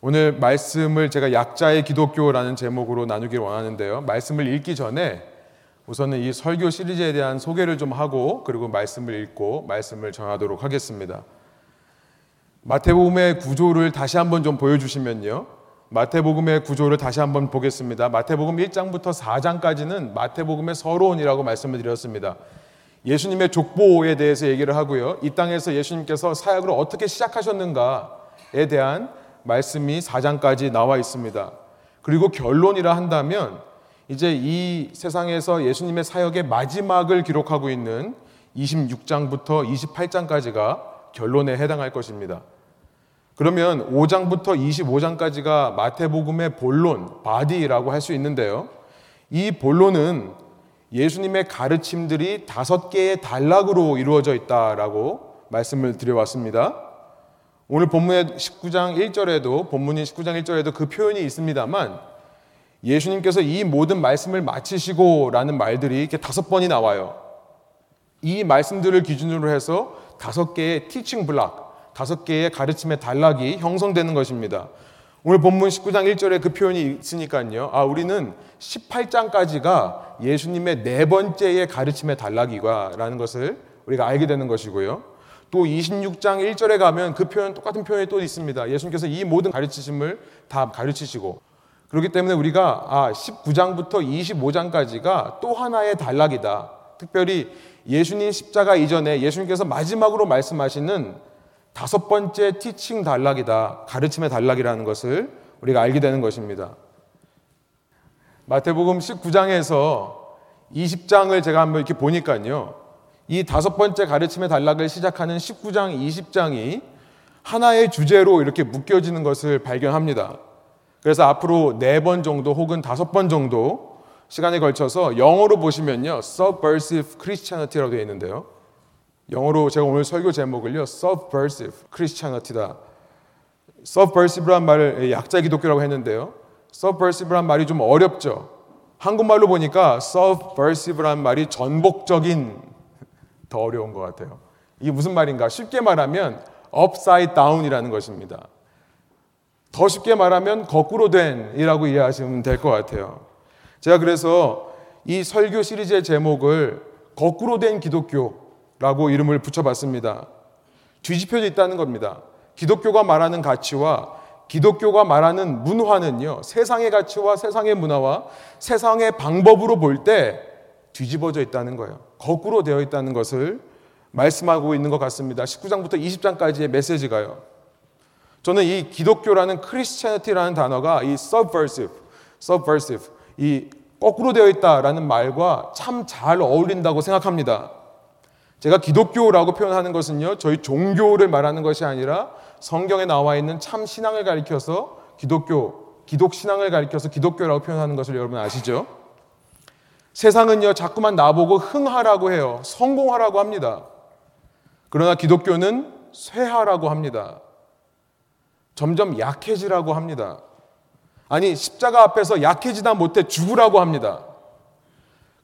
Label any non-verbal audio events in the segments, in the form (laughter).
오늘 말씀을 제가 약자의 기독교라는 제목으로 나누길 원하는데요. 말씀을 읽기 전에 우선은 이 설교 시리즈에 대한 소개를 좀 하고 그리고 말씀을 읽고 말씀을 전하도록 하겠습니다. 마태복음의 구조를 다시 한번 좀 보여주시면요. 마태복음의 구조를 다시 한번 보겠습니다. 마태복음 1장부터 4장까지는 마태복음의 서론이라고 말씀을 드렸습니다. 예수님의 족보에 대해서 얘기를 하고요. 이 땅에서 예수님께서 사역을 어떻게 시작하셨는가에 대한 말씀이 4장까지 나와 있습니다. 그리고 결론이라 한다면 이제 이 세상에서 예수님의 사역의 마지막을 기록하고 있는 26장부터 28장까지가 결론에 해당할 것입니다. 그러면 5장부터 25장까지가 마태복음의 본론, 바디라고 할 수 있는데요. 이 본론은 예수님의 가르침들이 다섯 개의 단락으로 이루어져 있다라고 말씀을 드려왔습니다. 오늘 본문의 19장 1절에도 본문인 19장 1절에도 그 표현이 있습니다만 예수님께서 이 모든 말씀을 마치시고라는 말들이 이렇게 다섯 번이 나와요. 이 말씀들을 기준으로 해서 다섯 개의 티칭 블락, 다섯 개의 가르침의 단락이 형성되는 것입니다. 오늘 본문 19장 1절에 그 표현이 있으니까요. 아, 우리는 18장까지가 예수님의 네 번째의 가르침의 단락이가라는 것을 우리가 알게 되는 것이고요. 또 26장 1절에 가면 그 표현 똑같은 표현이 또 있습니다. 예수님께서 이 모든 가르치심을 다 가르치시고 그렇기 때문에 우리가 아 19장부터 25장까지가 또 하나의 단락이다. 특별히 예수님 십자가 이전에 예수님께서 마지막으로 말씀하시는 다섯 번째 티칭 단락이다. 가르침의 단락이라는 것을 우리가 알게 되는 것입니다. 마태복음 19장에서 20장을 제가 한번 이렇게 보니까요. 이 다섯 번째 가르침의 단락을 시작하는 19장, 20장이 하나의 주제로 이렇게 묶여지는 것을 발견합니다. 그래서 앞으로 네 번 정도 혹은 다섯 번 정도 시간에 걸쳐서 영어로 보시면요. subversive Christianity라고 되어 있는데요. 영어로 제가 오늘 설교 제목을요. subversive Christianity다. subversive란 말을 약자 기독교라고 했는데요. subversive란 말이 좀 어렵죠. 한국말로 보니까 subversive란 말이 전복적인 더 어려운 것 같아요. 이게 무슨 말인가? 쉽게 말하면 upside down이라는 것입니다. 더 쉽게 말하면 거꾸로 된이라고 이해하시면 될 것 같아요. 제가 그래서 이 설교 시리즈의 제목을 거꾸로 된 기독교라고 이름을 붙여봤습니다. 뒤집혀져 있다는 겁니다. 기독교가 말하는 가치와 기독교가 말하는 문화는요, 세상의 가치와 세상의 문화와 세상의 방법으로 볼 때 뒤집어져 있다는 거예요. 거꾸로 되어 있다는 것을 말씀하고 있는 것 같습니다. 19장부터 20장까지의 메시지가요. 저는 이 기독교라는 크리스천티라는 단어가 이 subversive, subversive, 이 거꾸로 되어 있다라는 말과 참 잘 어울린다고 생각합니다. 제가 기독교라고 표현하는 것은요, 저희 종교를 말하는 것이 아니라 성경에 나와 있는 참 신앙을 가리켜서 기독교, 기독 신앙을 가리켜서 기독교라고 표현하는 것을 여러분 아시죠? 세상은요, 자꾸만 나보고 흥하라고 해요. 성공하라고 합니다. 그러나 기독교는 쇠하라고 합니다. 점점 약해지라고 합니다. 아니, 십자가 앞에서 약해지다 못해 죽으라고 합니다.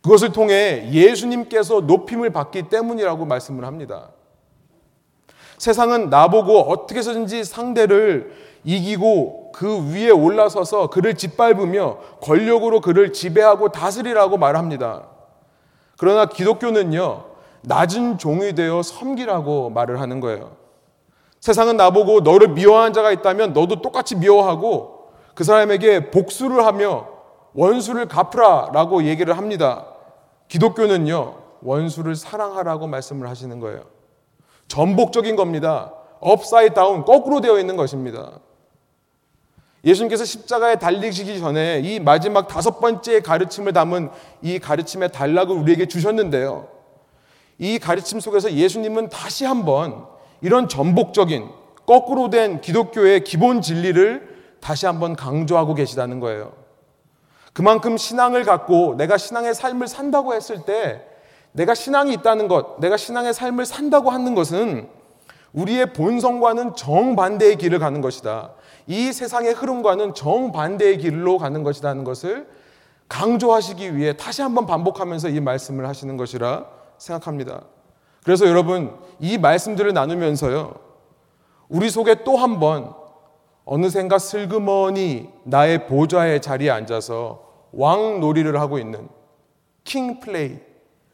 그것을 통해 예수님께서 높임을 받기 때문이라고 말씀을 합니다. 세상은 나보고 어떻게 해서든지 상대를 이기고 그 위에 올라서서 그를 짓밟으며 권력으로 그를 지배하고 다스리라고 말합니다. 그러나 기독교는요, 낮은 종이 되어 섬기라고 말을 하는 거예요. 세상은 나보고 너를 미워하는 자가 있다면 너도 똑같이 미워하고 그 사람에게 복수를 하며 원수를 갚으라 라고 얘기를 합니다. 기독교는요, 원수를 사랑하라고 말씀을 하시는 거예요. 전복적인 겁니다. upside down, 거꾸로 되어 있는 것입니다. 예수님께서 십자가에 달리시기 전에 이 마지막 다섯 번째 가르침을 담은 이 가르침의 단락을 우리에게 주셨는데요. 이 가르침 속에서 예수님은 다시 한번 이런 전복적인 거꾸로 된 기독교의 기본 진리를 다시 한번 강조하고 계시다는 거예요. 그만큼 신앙을 갖고 내가 신앙의 삶을 산다고 했을 때 내가 신앙이 있다는 것, 내가 신앙의 삶을 산다고 하는 것은 우리의 본성과는 정반대의 길을 가는 것이다. 이 세상의 흐름과는 정반대의 길로 가는 것이라는 것을 강조하시기 위해 다시 한번 반복하면서 이 말씀을 하시는 것이라 생각합니다. 그래서 여러분, 이 말씀들을 나누면서요, 우리 속에 또 한 번 어느샌가 슬그머니 나의 보좌의 자리에 앉아서 왕 놀이를 하고 있는 킹 플레이,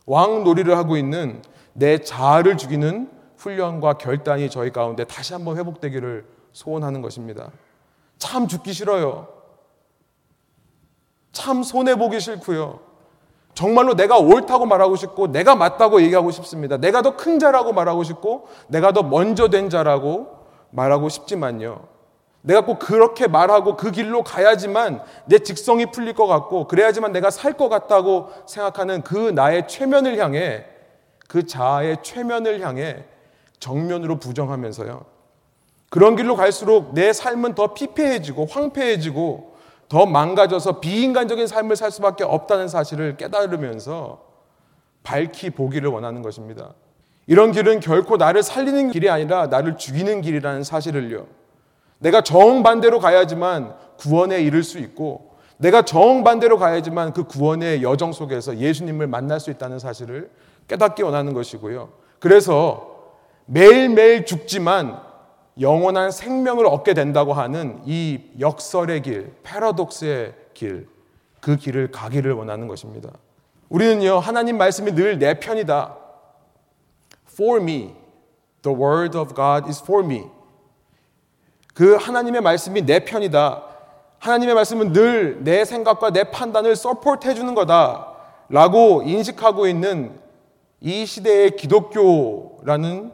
왕 놀이를 하고 있는 내 자아를 죽이는 훈련과 결단이 저희 가운데 다시 한번 회복되기를 소원하는 것입니다. 참 죽기 싫어요. 참 손해보기 싫고요. 정말로 내가 옳다고 말하고 싶고, 내가 맞다고 얘기하고 싶습니다. 내가 더 큰 자라고 말하고 싶고, 내가 더 먼저 된 자라고 말하고 싶지만요. 내가 꼭 그렇게 말하고 그 길로 가야지만 내 직성이 풀릴 것 같고, 그래야지만 내가 살 것 같다고 생각하는 그 나의 최면을 향해, 그 자아의 최면을 향해 정면으로 부정하면서요. 그런 길로 갈수록 내 삶은 더 피폐해지고 황폐해지고 더 망가져서 비인간적인 삶을 살 수밖에 없다는 사실을 깨달으면서 밝히 보기를 원하는 것입니다. 이런 길은 결코 나를 살리는 길이 아니라 나를 죽이는 길이라는 사실을요. 내가 정반대로 가야지만 구원에 이를 수 있고 내가 정반대로 가야지만 그 구원의 여정 속에서 예수님을 만날 수 있다는 사실을 깨닫기 원하는 것이고요. 그래서 매일매일 죽지만 영원한 생명을 얻게 된다고 하는 이 역설의 길, 패러독스의 길, 그 길을 가기를 원하는 것입니다. 우리는요, 하나님 말씀이 늘 내 편이다. For me. The word of God is for me. 그 하나님의 말씀이 내 편이다. 하나님의 말씀은 늘 내 생각과 내 판단을 support 해주는 거다. 라고 인식하고 있는 이 시대의 기독교라는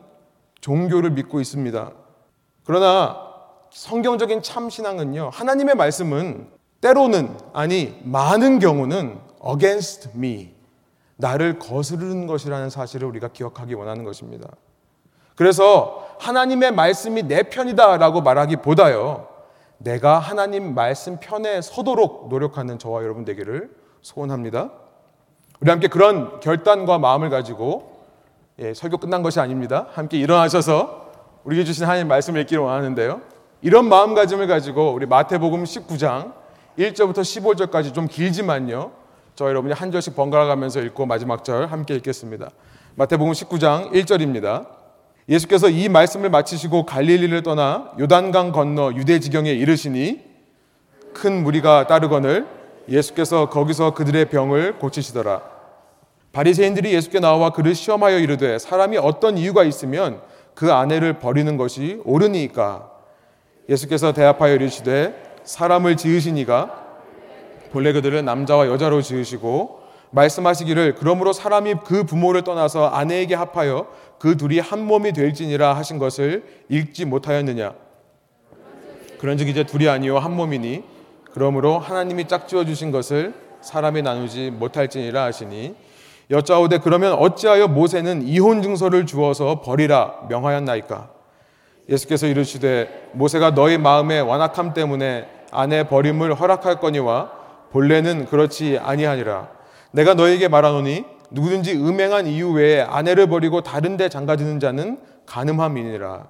종교를 믿고 있습니다. 그러나 성경적인 참신앙은요, 하나님의 말씀은 때로는, 아니, 많은 경우는 against me, 나를 거스르는 것이라는 사실을 우리가 기억하기 원하는 것입니다. 그래서 하나님의 말씀이 내 편이다라고 말하기보다요, 내가 하나님 말씀 편에 서도록 노력하는 저와 여러분 되기를 소원합니다. 우리 함께 그런 결단과 마음을 가지고 예, 설교 끝난 것이 아닙니다. 함께 일어나셔서 우리에게 주신 하나님 말씀을 읽기를 원하는데요. 이런 마음가짐을 가지고 우리 마태복음 19장 1절부터 15절까지 좀 길지만요. 저 여러분이 한 절씩 번갈아 가면서 읽고 마지막 절 함께 읽겠습니다. 마태복음 19장 1절입니다. 예수께서 이 말씀을 마치시고 갈릴리를 떠나 요단강 건너 유대 지경에 이르시니 큰 무리가 따르거늘 예수께서 거기서 그들의 병을 고치시더라. 바리새인들이 예수께 나와 그를 시험하여 이르되 사람이 어떤 이유가 있으면 그 아내를 버리는 것이 옳으니까. 예수께서 대합하여 이르시되 사람을 지으시니가 본래 그들은 남자와 여자로 지으시고 말씀하시기를 그러므로 사람이 그 부모를 떠나서 아내에게 합하여 그 둘이 한 몸이 될지니라 하신 것을 읽지 못하였느냐. 그런즉 이제 둘이 아니요 한 몸이니 그러므로 하나님이 짝지어 주신 것을 사람이 나누지 못할지니라 하시니 여짜오되 그러면 어찌하여 모세는 이혼 증서를 주어서 버리라 명하였나이까? 예수께서 이르시되 모세가 너희 마음의 완악함 때문에 아내 버림을 허락할 거니와 본래는 그렇지 아니하니라. 내가 너에게 말하노니 누구든지 음행한 이유 외에 아내를 버리고 다른 데 장가드는 자는 가늠함이니라.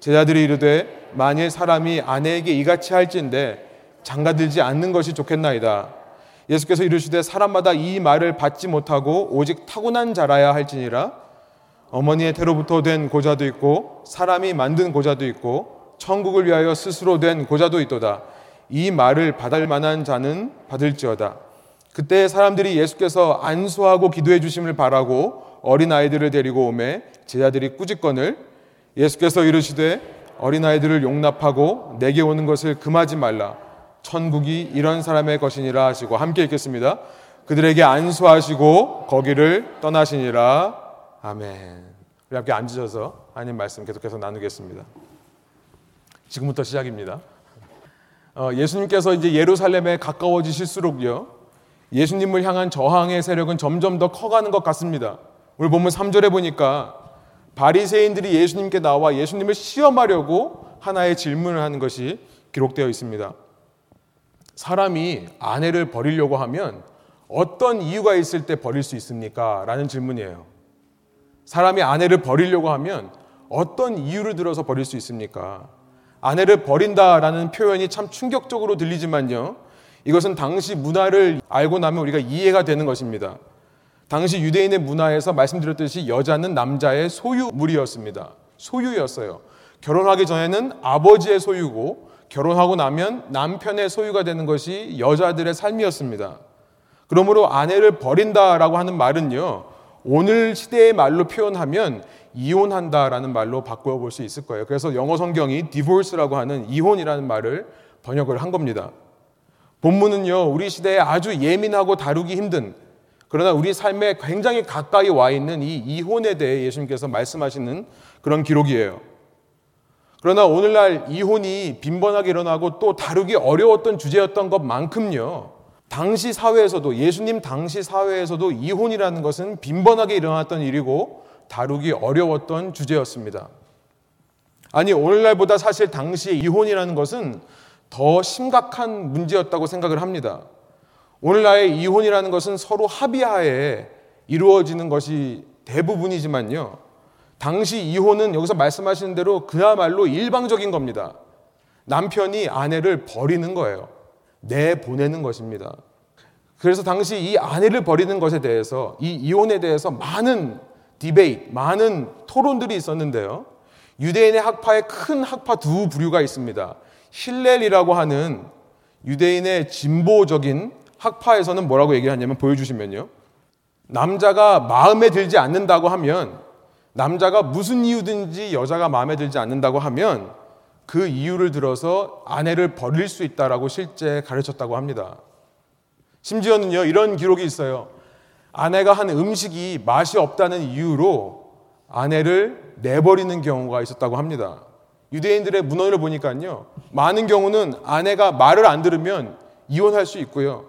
제자들이 이르되 만일 사람이 아내에게 이같이 할진데 장가들지 않는 것이 좋겠나이다. 예수께서 이르시되 사람마다 이 말을 받지 못하고 오직 타고난 자라야 할지니라 어머니의 태로부터 된 고자도 있고 사람이 만든 고자도 있고 천국을 위하여 스스로 된 고자도 있도다. 이 말을 받을 만한 자는 받을지어다. 그때 사람들이 예수께서 안수하고 기도해 주심을 바라고 어린 아이들을 데리고 오매 제자들이 꾸짖건을 예수께서 이르시되 어린 아이들을 용납하고 내게 오는 것을 금하지 말라. 천국이 이런 사람의 것이니라 하시고 함께 읽겠습니다. 그들에게 안수하시고 거기를 떠나시니라. 아멘. 우리 함께 앉으셔서 하나님 말씀 계속해서 나누겠습니다. 지금부터 시작입니다. 어, 예수님께서 이제 예루살렘에 가까워지실수록요. 예수님을 향한 저항의 세력은 점점 더 커가는 것 같습니다. 오늘 보면 3절에 보니까 바리새인들이 예수님께 나와 예수님을 시험하려고 하나의 질문을 하는 것이 기록되어 있습니다. 사람이 아내를 버리려고 하면 어떤 이유가 있을 때 버릴 수 있습니까? 라는 질문이에요. 사람이 아내를 버리려고 하면 어떤 이유를 들어서 버릴 수 있습니까? 아내를 버린다라는 표현이 참 충격적으로 들리지만요. 이것은 당시 문화를 알고 나면 우리가 이해가 되는 것입니다. 당시 유대인의 문화에서 말씀드렸듯이 여자는 남자의 소유물이었습니다. 소유였어요. 결혼하기 전에는 아버지의 소유고 결혼하고 나면 남편의 소유가 되는 것이 여자들의 삶이었습니다. 그러므로 아내를 버린다라고 하는 말은요, 오늘 시대의 말로 표현하면 이혼한다라는 말로 바꾸어 볼수 있을 거예요. 그래서 영어 성경이 divorce라고 하는 이혼이라는 말을 번역을 한 겁니다. 본문은요, 우리 시대에 아주 예민하고 다루기 힘든 그러나 우리 삶에 굉장히 가까이 와 있는 이 이혼에 대해 예수님께서 말씀하시는 그런 기록이에요. 그러나 오늘날 이혼이 빈번하게 일어나고 또 다루기 어려웠던 주제였던 것만큼요. 당시 사회에서도 예수님 당시 사회에서도 이혼이라는 것은 빈번하게 일어났던 일이고 다루기 어려웠던 주제였습니다. 아니 오늘날보다 사실 당시 이혼이라는 것은 더 심각한 문제였다고 생각을 합니다. 오늘날의 이혼이라는 것은 서로 합의하에 이루어지는 것이 대부분이지만요. 당시 이혼은 여기서 말씀하시는 대로 그야말로 일방적인 겁니다. 남편이 아내를 버리는 거예요. 내보내는 것입니다. 그래서 당시 이 아내를 버리는 것에 대해서 이 이혼에 대해서 많은 debate, 많은 토론들이 있었는데요. 유대인의 학파에 큰 학파 두 부류가 있습니다. 힐렐이라고 하는 유대인의 진보적인 학파에서는 뭐라고 얘기하냐면 보여주시면요. 남자가 마음에 들지 않는다고 하면 남자가 무슨 이유든지 여자가 마음에 들지 않는다고 하면 그 이유를 들어서 아내를 버릴 수 있다라고 실제 가르쳤다고 합니다. 심지어는요, 이런 기록이 있어요. 아내가 한 음식이 맛이 없다는 이유로 아내를 내버리는 경우가 있었다고 합니다. 유대인들의 문헌을 보니까요, 많은 경우는 아내가 말을 안 들으면 이혼할 수 있고요.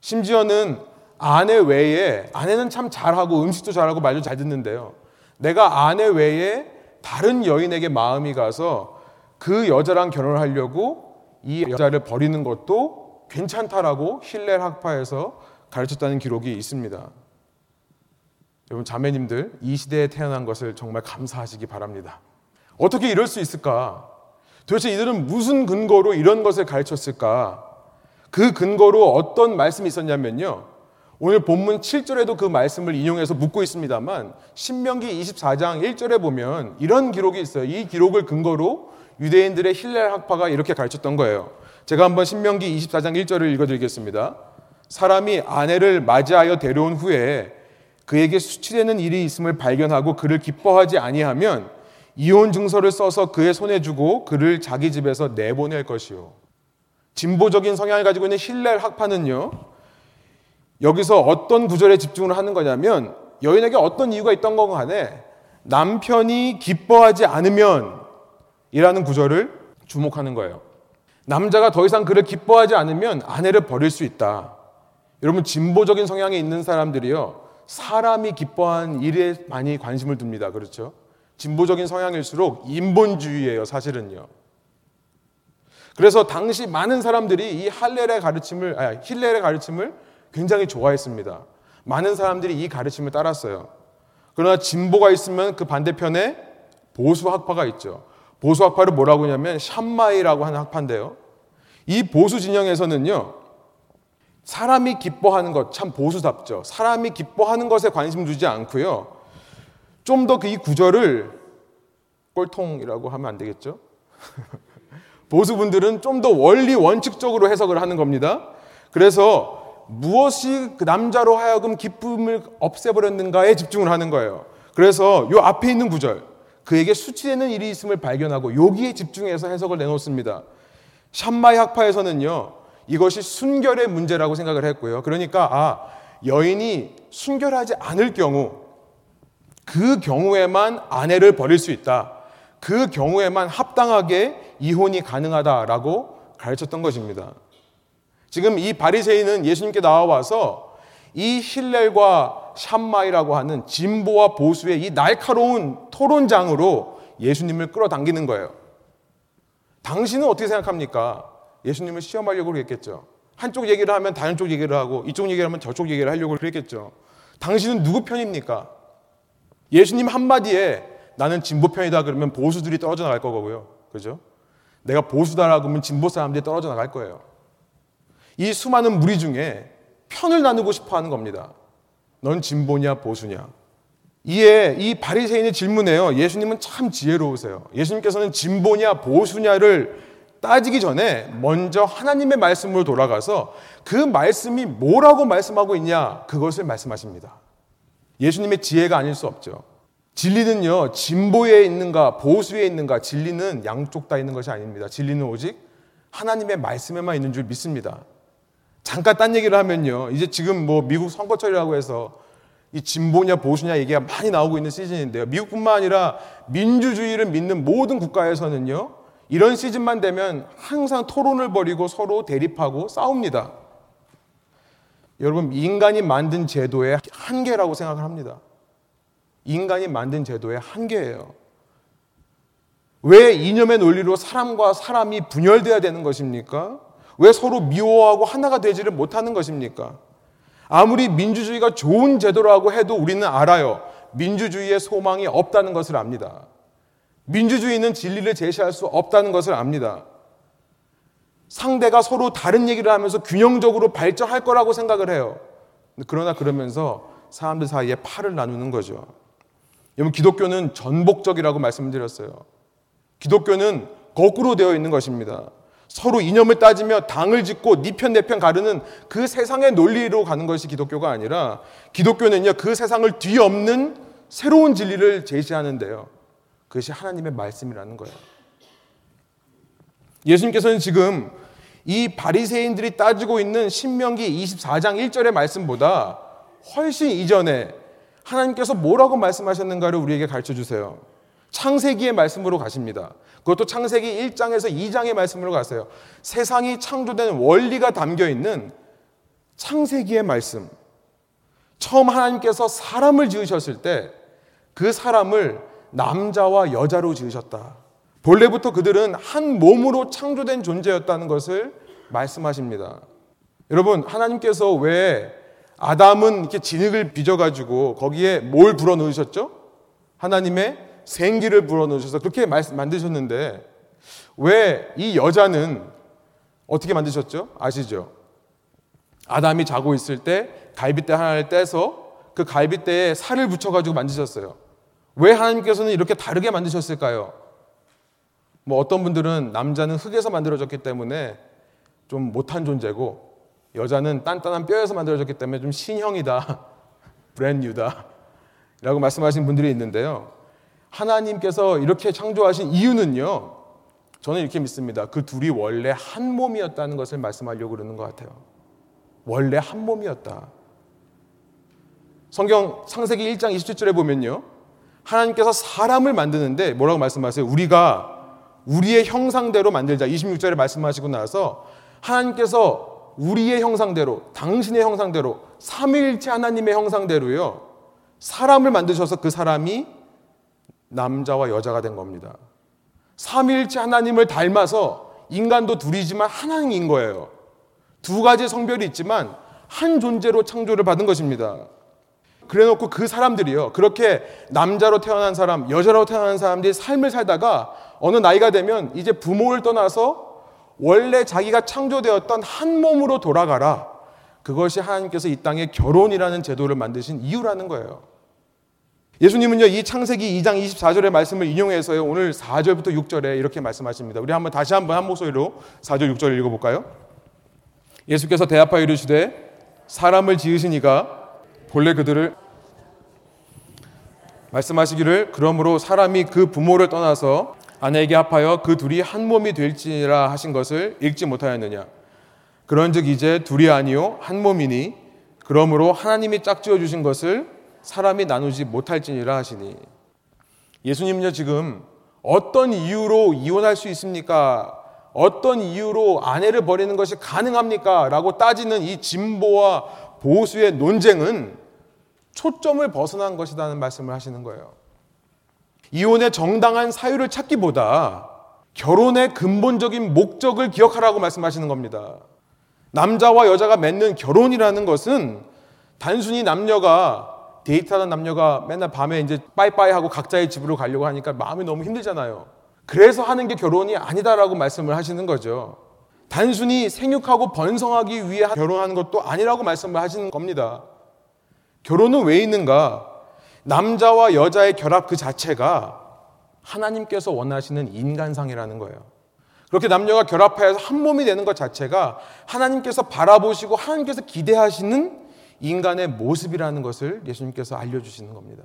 심지어는 아내 외에 아내는 참 잘하고 음식도 잘하고 말도 잘 듣는데요. 내가 아내 외에 다른 여인에게 마음이 가서 그 여자랑 결혼을 하려고 이 여자를 버리는 것도 괜찮다라고 힐렐 학파에서 가르쳤다는 기록이 있습니다. 여러분 자매님들 이 시대에 태어난 것을 정말 감사하시기 바랍니다. 어떻게 이럴 수 있을까? 도대체 이들은 무슨 근거로 이런 것을 가르쳤을까? 그 근거로 어떤 말씀이 있었냐면요. 오늘 본문 7절에도 그 말씀을 인용해서 묻고 있습니다만 신명기 24장 1절에 보면 이런 기록이 있어요. 이 기록을 근거로 유대인들의 힐렐 학파가 이렇게 가르쳤던 거예요. 제가 한번 신명기 24장 1절을 읽어드리겠습니다. 사람이 아내를 맞이하여 데려온 후에 그에게 수치되는 일이 있음을 발견하고 그를 기뻐하지 아니하면 이혼 증서를 써서 그의 손에 주고 그를 자기 집에서 내보낼 것이요. 진보적인 성향을 가지고 있는 힐렐 학파는요. 여기서 어떤 구절에 집중을 하는 거냐면 여인에게 어떤 이유가 있던 건 간에 남편이 기뻐하지 않으면 이라는 구절을 주목하는 거예요. 남자가 더 이상 그를 기뻐하지 않으면 아내를 버릴 수 있다. 여러분 진보적인 성향에 있는 사람들이요. 사람이 기뻐한 일에 많이 관심을 둡니다. 그렇죠? 진보적인 성향일수록 인본주의예요, 사실은요. 그래서 당시 많은 사람들이 이 할렐의 가르침을 아, 힐렐의 가르침을 굉장히 좋아했습니다. 많은 사람들이 이 가르침을 따랐어요. 그러나 진보가 있으면 그 반대편에 보수 학파가 있죠. 보수 학파를 뭐라고 하냐면 샴마이라고 하는 학파인데요. 이 보수 진영에서는요. 사람이 기뻐하는 것 참 보수답죠. 사람이 기뻐하는 것에 관심 두지 않고요. 좀 더 그 이 구절을 꼴통이라고 하면 안 되겠죠? (laughs) 보수분들은 좀 더 원리 원칙적으로 해석을 하는 겁니다. 그래서 무엇이 그 남자로 하여금 기쁨을 없애버렸는가에 집중을 하는 거예요. 그래서 요 앞에 있는 구절, 그에게 수치되는 일이 있음을 발견하고 여기에 집중해서 해석을 내놓습니다. 샴마이 학파에서는요, 이것이 순결의 문제라고 생각을 했고요. 그러니까, 아, 여인이 순결하지 않을 경우, 그 경우에만 아내를 버릴 수 있다. 그 경우에만 합당하게 이혼이 가능하다라고 가르쳤던 것입니다. 지금 이 바리새인은 예수님께 나와와서 이 힐렐과 샴마이라고 하는 진보와 보수의 이 날카로운 토론장으로 예수님을 끌어당기는 거예요. 당신은 어떻게 생각합니까? 예수님을 시험하려고 그랬겠죠. 한쪽 얘기를 하면 다른 쪽 얘기를 하고 이쪽 얘기를 하면 저쪽 얘기를 하려고 그랬겠죠. 당신은 누구 편입니까? 예수님 한마디에 나는 진보 편이다 그러면 보수들이 떨어져 나갈 거고요. 그죠? 내가 보수다라고 하면 진보 사람들이 떨어져 나갈 거예요. 이 수많은 무리 중에 편을 나누고 싶어 하는 겁니다. 넌 진보냐 보수냐. 이에 이 바리새인의 질문에요. 예수님은 참 지혜로우세요. 예수님께서는 진보냐 보수냐를 따지기 전에 먼저 하나님의 말씀으로 돌아가서 그 말씀이 뭐라고 말씀하고 있냐 그것을 말씀하십니다. 예수님의 지혜가 아닐 수 없죠. 진리는요, 진보에 있는가, 보수에 있는가, 진리는 양쪽 다 있는 것이 아닙니다. 진리는 오직 하나님의 말씀에만 있는 줄 믿습니다. 잠깐 딴 얘기를 하면요, 이제 지금 뭐 미국 선거철이라고 해서 이 진보냐 보수냐 얘기가 많이 나오고 있는 시즌인데요. 미국뿐만 아니라 민주주의를 믿는 모든 국가에서는요, 이런 시즌만 되면 항상 토론을 벌이고 서로 대립하고 싸웁니다. 여러분, 인간이 만든 제도의 한계라고 생각을 합니다. 인간이 만든 제도의 한계예요. 왜 이념의 논리로 사람과 사람이 분열돼야 되는 것입니까? 왜 서로 미워하고 하나가 되지를 못하는 것입니까? 아무리 민주주의가 좋은 제도라고 해도 우리는 알아요. 민주주의의 소망이 없다는 것을 압니다. 민주주의는 진리를 제시할 수 없다는 것을 압니다. 상대가 서로 다른 얘기를 하면서 균형적으로 발전할 거라고 생각을 해요. 그러나 그러면서 사람들 사이에 팔을 나누는 거죠. 여러분 기독교는 전복적이라고 말씀드렸어요. 기독교는 거꾸로 되어 있는 것입니다. 서로 이념을 따지며 당을 짓고 니편 네 내편 가르는 그 세상의 논리로 가는 것이 기독교가 아니라 기독교는요 그 세상을 뒤엎는 새로운 진리를 제시하는데요. 그것이 하나님의 말씀이라는 거예요. 예수님께서는 지금 이 바리새인들이 따지고 있는 신명기 24장 1절의 말씀보다 훨씬 이전에 하나님께서 뭐라고 말씀하셨는가를 우리에게 가르쳐 주세요. 창세기의 말씀으로 가십니다. 그것도 창세기 1장에서 2장의 말씀으로 가세요. 세상이 창조된 원리가 담겨 있는 창세기의 말씀. 처음 하나님께서 사람을 지으셨을 때 그 사람을 남자와 여자로 지으셨다. 본래부터 그들은 한 몸으로 창조된 존재였다는 것을 말씀하십니다. 여러분, 하나님께서 왜 아담은 이렇게 진흙을 빚어가지고 거기에 뭘 불어 넣으셨죠? 하나님의 생기를 불어 넣으셔서 그렇게 만드셨는데 왜 이 여자는 어떻게 만드셨죠? 아시죠? 아담이 자고 있을 때 갈빗대 하나를 떼서 그 갈빗대에 살을 붙여가지고 만드셨어요. 왜 하나님께서는 이렇게 다르게 만드셨을까요? 뭐 어떤 분들은 남자는 흙에서 만들어졌기 때문에 좀 못한 존재고 여자는 단단한 뼈에서 만들어졌기 때문에 좀 신형이다. (laughs) 브랜뉴다. 라고 말씀하신 분들이 있는데요. 하나님께서 이렇게 창조하신 이유는요. 저는 이렇게 믿습니다. 그 둘이 원래 한 몸이었다는 것을 말씀하려고 그러는 것 같아요. 원래 한 몸이었다. 성경 창세기 1장 27절에 보면요. 하나님께서 사람을 만드는데 뭐라고 말씀하세요? 우리가 우리의 형상대로 만들자. 26절에 말씀하시고 나서 하나님께서 우리의 형상대로, 당신의 형상대로, 삼위일체 하나님의 형상대로요. 사람을 만드셔서 그 사람이 남자와 여자가 된 겁니다. 삼위일체 하나님을 닮아서 인간도 둘이지만 하나님인 거예요. 두 가지 성별이 있지만 한 존재로 창조를 받은 것입니다. 그래 놓고 그 사람들이요. 그렇게 남자로 태어난 사람, 여자로 태어난 사람들이 삶을 살다가 어느 나이가 되면 이제 부모를 떠나서 원래 자기가 창조되었던 한 몸으로 돌아가라. 그것이 하나님께서 이 땅에 결혼이라는 제도를 만드신 이유라는 거예요. 예수님은요, 이 창세기 2장 24절의 말씀을 인용해서요, 오늘 4절부터 6절에 이렇게 말씀하십니다. 우리 한번 다시 한번 한 목소리로 4절, 6절을 읽어볼까요? 예수께서 대합하여 이르시되, 사람을 지으시니가 본래 그들을 말씀하시기를 그러므로 사람이 그 부모를 떠나서 아내에게 합하여 그 둘이 한 몸이 될지라 하신 것을 읽지 못하였느냐 그런즉 이제 둘이 아니요 한 몸이니 그러므로 하나님이 짝지어 주신 것을 사람이 나누지 못할지니라 하시니 예수님은요 지금 어떤 이유로 이혼할 수 있습니까? 어떤 이유로 아내를 버리는 것이 가능합니까? 라고 따지는 이 진보와 보수의 논쟁은 초점을 벗어난 것이라는 말씀을 하시는 거예요. 이혼의 정당한 사유를 찾기보다 결혼의 근본적인 목적을 기억하라고 말씀하시는 겁니다. 남자와 여자가 맺는 결혼이라는 것은 단순히 남녀가 데이트하는 남녀가 맨날 밤에 이제 빠이빠이 하고 각자의 집으로 가려고 하니까 마음이 너무 힘들잖아요. 그래서 하는 게 결혼이 아니다라고 말씀을 하시는 거죠. 단순히 생육하고 번성하기 위해 결혼하는 것도 아니라고 말씀을 하시는 겁니다. 결혼은 왜 있는가? 남자와 여자의 결합 그 자체가 하나님께서 원하시는 인간상이라는 거예요. 그렇게 남녀가 결합하여서 한 몸이 되는 것 자체가 하나님께서 바라보시고 하나님께서 기대하시는 인간의 모습이라는 것을 예수님께서 알려주시는 겁니다.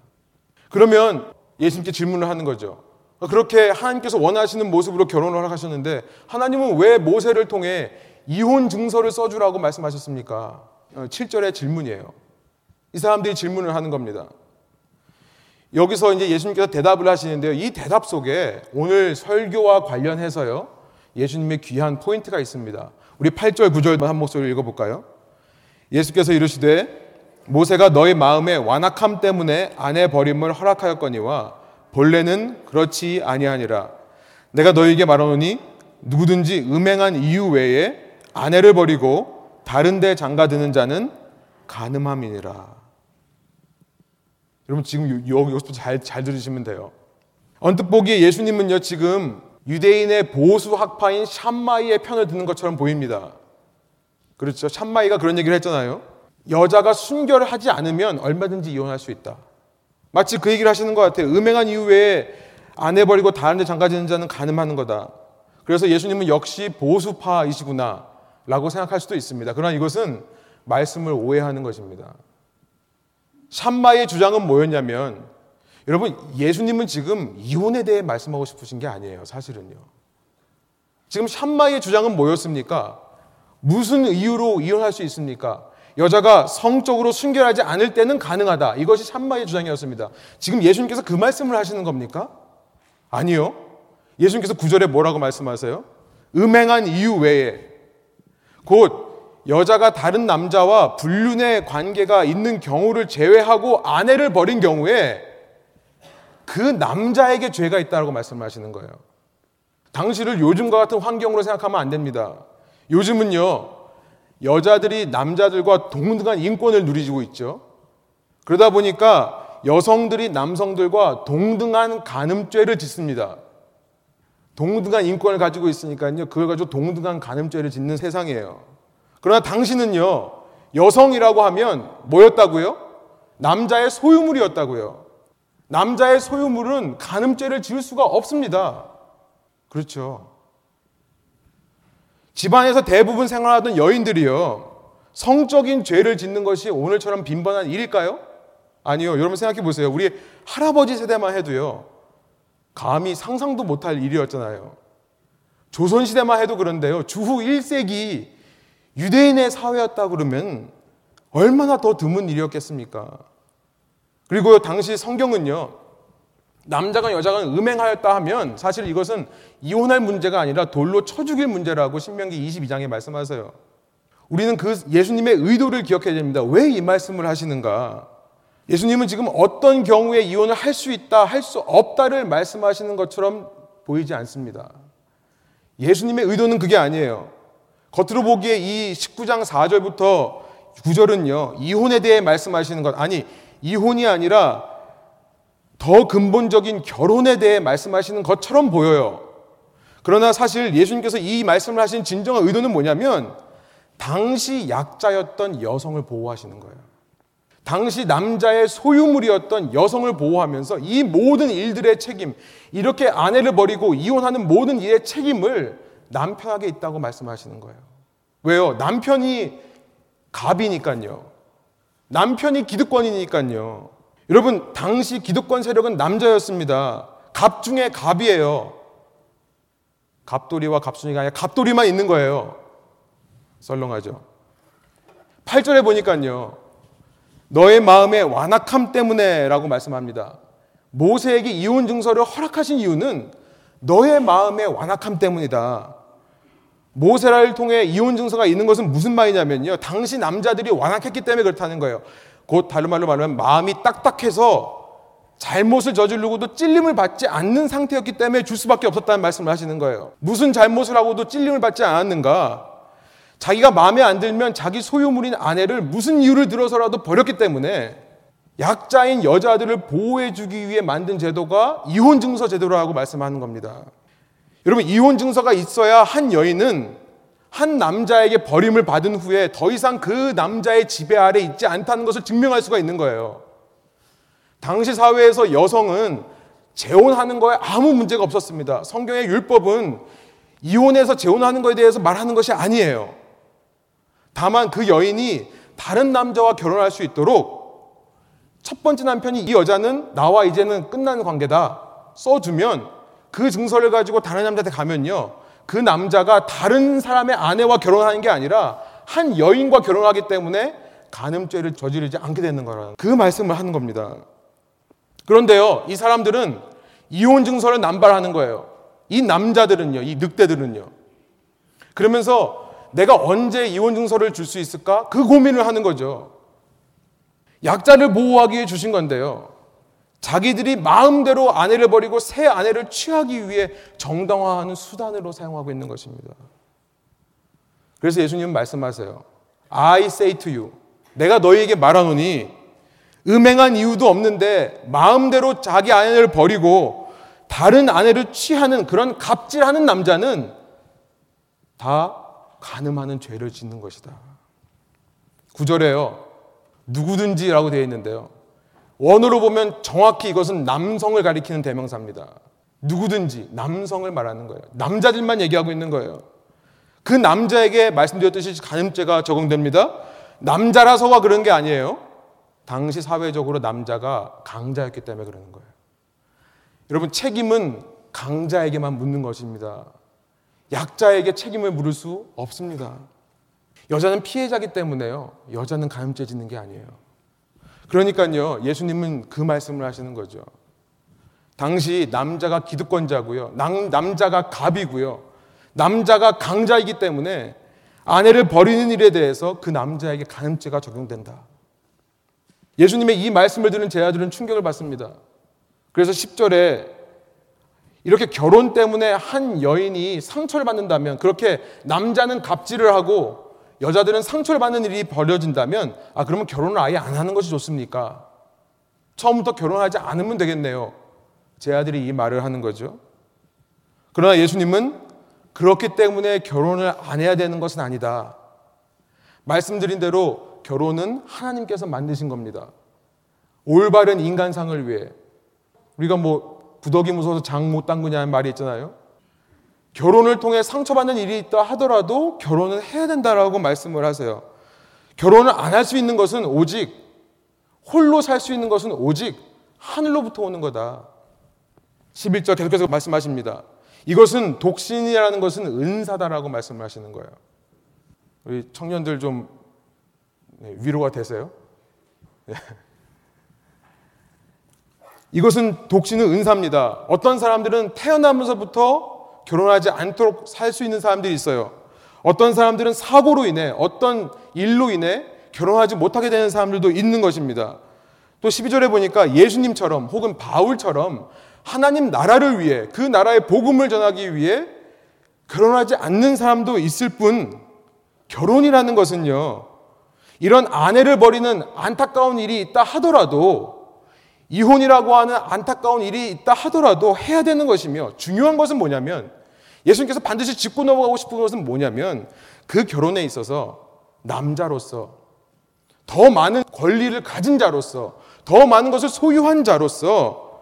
그러면 예수님께 질문을 하는 거죠. 그렇게 하나님께서 원하시는 모습으로 결혼을 하셨는데 하나님은 왜 모세를 통해 이혼 증서를 써주라고 말씀하셨습니까? 7절의 어, 질문이에요. 이 사람들이 질문을 하는 겁니다. 여기서 이제 예수님께서 대답을 하시는데요. 이 대답 속에 오늘 설교와 관련해서요. 예수님의 귀한 포인트가 있습니다. 우리 8절, 9절 한 목소리를 읽어볼까요? 예수께서 이르시되 모세가 너희 마음의 완악함 때문에 아내 버림을 허락하였거니와 본래는 그렇지 아니하니라. 내가 너희에게 말하노니 누구든지 음행한 이유 외에 아내를 버리고 다른 데 장가 드는 자는 가늠함이니라. 여러분 지금 여기서부터 잘, 잘 들으시면 돼요. 언뜻 보기에 예수님은요 지금 유대인의 보수 학파인 샴마이의 편을 드는 것처럼 보입니다. 그렇죠. 샴마이가 그런 얘기를 했잖아요. 여자가 순결을 하지 않으면 얼마든지 이혼할 수 있다. 마치 그 얘기를 하시는 것 같아요. 음행한 이후에 아내 버리고 다른 데 장가지는 자는 가늠하는 거다. 그래서 예수님은 역시 보수파이시구나 라고 생각할 수도 있습니다. 그러나 이것은 말씀을 오해하는 것입니다. 샴마의 주장은 뭐였냐면 여러분 예수님은 지금 이혼에 대해 말씀하고 싶으신 게 아니에요. 사실은요. 지금 샴마의 주장은 뭐였습니까? 무슨 이유로 이혼할 수 있습니까? 여자가 성적으로 순결하지 않을 때는 가능하다. 이것이 샴마의 주장이었습니다. 지금 예수님께서 그 말씀을 하시는 겁니까? 아니요. 예수님께서 구절에 뭐라고 말씀하세요? 음행한 이유 외에 곧 여자가 다른 남자와 불륜의 관계가 있는 경우를 제외하고 아내를 버린 경우에 그 남자에게 죄가 있다고 말씀하시는 거예요. 당시를 요즘과 같은 환경으로 생각하면 안 됩니다. 요즘은요, 여자들이 남자들과 동등한 인권을 누리고 있죠. 그러다 보니까 여성들이 남성들과 동등한 간음죄를 짓습니다. 동등한 인권을 가지고 있으니까요, 그걸 가지고 동등한 간음죄를 짓는 세상이에요. 그러나 당신은요, 여성이라고 하면 뭐였다고요? 남자의 소유물이었다고요. 남자의 소유물은 간음죄를 지을 수가 없습니다. 그렇죠. 집안에서 대부분 생활하던 여인들이요, 성적인 죄를 짓는 것이 오늘처럼 빈번한 일일까요? 아니요. 여러분 생각해 보세요. 우리 할아버지 세대만 해도요, 감히 상상도 못할 일이었잖아요. 조선시대만 해도 그런데요, 주후 1세기 유대인의 사회였다 그러면 얼마나 더 드문 일이었겠습니까? 그리고 당시 성경은요, 남자가 여자가 음행하였다 하면 사실 이것은 이혼할 문제가 아니라 돌로 쳐 죽일 문제라고 신명기 22장에 말씀하세요. 우리는 그 예수님의 의도를 기억해야 됩니다. 왜 이 말씀을 하시는가? 예수님은 지금 어떤 경우에 이혼을 할 수 있다, 할 수 없다를 말씀하시는 것처럼 보이지 않습니다. 예수님의 의도는 그게 아니에요. 겉으로 보기에 이 19장 4절부터 9절은요, 이혼에 대해 말씀하시는 것, 아니, 이혼이 아니라 더 근본적인 결혼에 대해 말씀하시는 것처럼 보여요. 그러나 사실 예수님께서 이 말씀을 하신 진정한 의도는 뭐냐면, 당시 약자였던 여성을 보호하시는 거예요. 당시 남자의 소유물이었던 여성을 보호하면서 이 모든 일들의 책임, 이렇게 아내를 버리고 이혼하는 모든 일의 책임을 남편에게 있다고 말씀하시는 거예요. 왜요? 남편이 갑이니까요. 남편이 기득권이니까요. 여러분, 당시 기득권 세력은 남자였습니다. 갑 중에 갑이에요. 갑돌이와 갑순이가 아니라 갑돌이만 있는 거예요. 썰렁하죠. 8절에 보니까요. 너의 마음의 완악함 때문에 라고 말씀합니다. 모세에게 이혼 증서를 허락하신 이유는 너의 마음의 완악함 때문이다. 모세라를 통해 이혼 증서가 있는 것은 무슨 말이냐면요. 당시 남자들이 완악했기 때문에 그렇다는 거예요. 곧 다른 말로 말하면 마음이 딱딱해서 잘못을 저지르고도 찔림을 받지 않는 상태였기 때문에 줄 수밖에 없었다는 말씀을 하시는 거예요. 무슨 잘못을 하고도 찔림을 받지 않았는가? 자기가 마음에 안 들면 자기 소유물인 아내를 무슨 이유를 들어서라도 버렸기 때문에 약자인 여자들을 보호해주기 위해 만든 제도가 이혼 증서 제도라고 말씀하는 겁니다. 여러분 이혼 증서가 있어야 한 여인은 한 남자에게 버림을 받은 후에 더 이상 그 남자의 지배 아래 있지 않다는 것을 증명할 수가 있는 거예요. 당시 사회에서 여성은 재혼하는 거에 아무 문제가 없었습니다. 성경의 율법은 이혼해서 재혼하는 것에 대해서 말하는 것이 아니에요. 다만 그 여인이 다른 남자와 결혼할 수 있도록 첫 번째 남편이 이 여자는 나와 이제는 끝난 관계다 써주면 그 증서를 가지고 다른 남자한테 가면요. 그 남자가 다른 사람의 아내와 결혼하는 게 아니라 한 여인과 결혼하기 때문에 간음죄를 저지르지 않게 되는 거라는 그 말씀을 하는 겁니다. 그런데요, 이 사람들은 이혼 증서를 남발하는 거예요. 이 남자들은요, 이 늑대들은요. 그러면서 내가 언제 이혼 증서를 줄 수 있을까? 그 고민을 하는 거죠. 약자를 보호하기 위해 주신 건데요. 자기들이 마음대로 아내를 버리고 새 아내를 취하기 위해 정당화하는 수단으로 사용하고 있는 것입니다. 그래서 예수님은 말씀하세요. I say to you. 내가 너희에게 말하노니 음행한 이유도 없는데 마음대로 자기 아내를 버리고 다른 아내를 취하는 그런 갑질하는 남자는 다 가늠하는 죄를 짓는 것이다. 구절에요. 누구든지라고 되어 있는데요. 원어로 보면 정확히 이것은 남성을 가리키는 대명사입니다. 누구든지 남성을 말하는 거예요. 남자들만 얘기하고 있는 거예요. 그 남자에게 말씀드렸듯이 간음죄가 적용됩니다. 남자라서가 그런 게 아니에요. 당시 사회적으로 남자가 강자였기 때문에 그러는 거예요. 여러분, 책임은 강자에게만 묻는 것입니다. 약자에게 책임을 물을 수 없습니다. 여자는 피해자기 때문에요. 여자는 가늠죄 짓는 게 아니에요. 그러니까요, 예수님은 그 말씀을 하시는 거죠. 당시 남자가 기득권자고요. 남, 남자가 갑이고요. 남자가 강자이기 때문에 아내를 버리는 일에 대해서 그 남자에게 간음죄가 적용된다. 예수님의 이 말씀을 들은 제 아들은 충격을 받습니다. 그래서 10절에 이렇게 결혼 때문에 한 여인이 상처를 받는다면 그렇게 남자는 갑질을 하고 여자들은 상처를 받는 일이 벌어진다면 아 그러면 결혼을 아예 안 하는 것이 좋습니까? 처음부터 결혼하지 않으면 되겠네요. 제 아들이 이 말을 하는 거죠. 그러나 예수님은 그렇기 때문에 결혼을 안 해야 되는 것은 아니다. 말씀드린 대로 결혼은 하나님께서 만드신 겁니다. 올바른 인간상을 위해 우리가 뭐 부덕이 무서워서 장 못 담그냐는 말이 있잖아요. 결혼을 통해 상처받는 일이 있다 하더라도 결혼은 해야 된다라고 말씀을 하세요. 결혼을 안 할 수 있는 것은 오직 홀로 살 수 있는 것은 오직 하늘로부터 오는 거다. 11절 계속해서 말씀하십니다. 이것은 독신이라는 것은 은사다라고 말씀을 하시는 거예요. 우리 청년들 좀 네, 위로가 되세요? 네. 이것은 독신은 은사입니다. 어떤 사람들은 태어나면서부터 결혼하지 않도록 살 수 있는 사람들이 있어요. 어떤 사람들은 사고로 인해 어떤 일로 인해 결혼하지 못하게 되는 사람들도 있는 것입니다. 또 12절에 보니까 예수님처럼 혹은 바울처럼 하나님 나라를 위해 그 나라의 복음을 전하기 위해 결혼하지 않는 사람도 있을 뿐 결혼이라는 것은요. 이런 아내를 버리는 안타까운 일이 있다 하더라도 이혼이라고 하는 안타까운 일이 있다 하더라도 해야 되는 것이며 중요한 것은 뭐냐면 예수님께서 반드시 짚고 넘어가고 싶은 것은 뭐냐면 그 결혼에 있어서 남자로서 더 많은 권리를 가진 자로서 더 많은 것을 소유한 자로서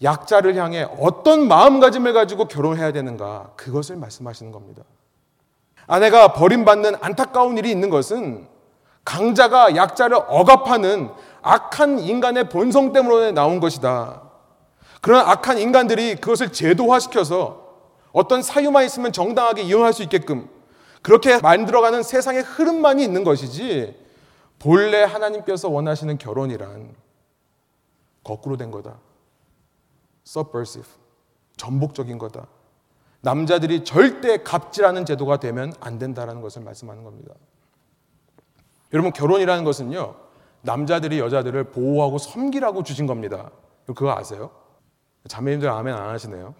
약자를 향해 어떤 마음가짐을 가지고 결혼해야 되는가 그것을 말씀하시는 겁니다. 아내가 버림받는 안타까운 일이 있는 것은 강자가 약자를 억압하는 악한 인간의 본성 때문에 나온 것이다. 그런 악한 인간들이 그것을 제도화시켜서 어떤 사유만 있으면 정당하게 이용할 수 있게끔 그렇게 만들어가는 세상의 흐름만이 있는 것이지 본래 하나님께서 원하시는 결혼이란 거꾸로 된 거다. subversive. 전복적인 거다. 남자들이 절대 갑질하는 제도가 되면 안 된다라는 것을 말씀하는 겁니다. 여러분 결혼이라는 것은요. 남자들이 여자들을 보호하고 섬기라고 주신 겁니다. 그거 아세요? 자매님들 아멘 안 하시네요.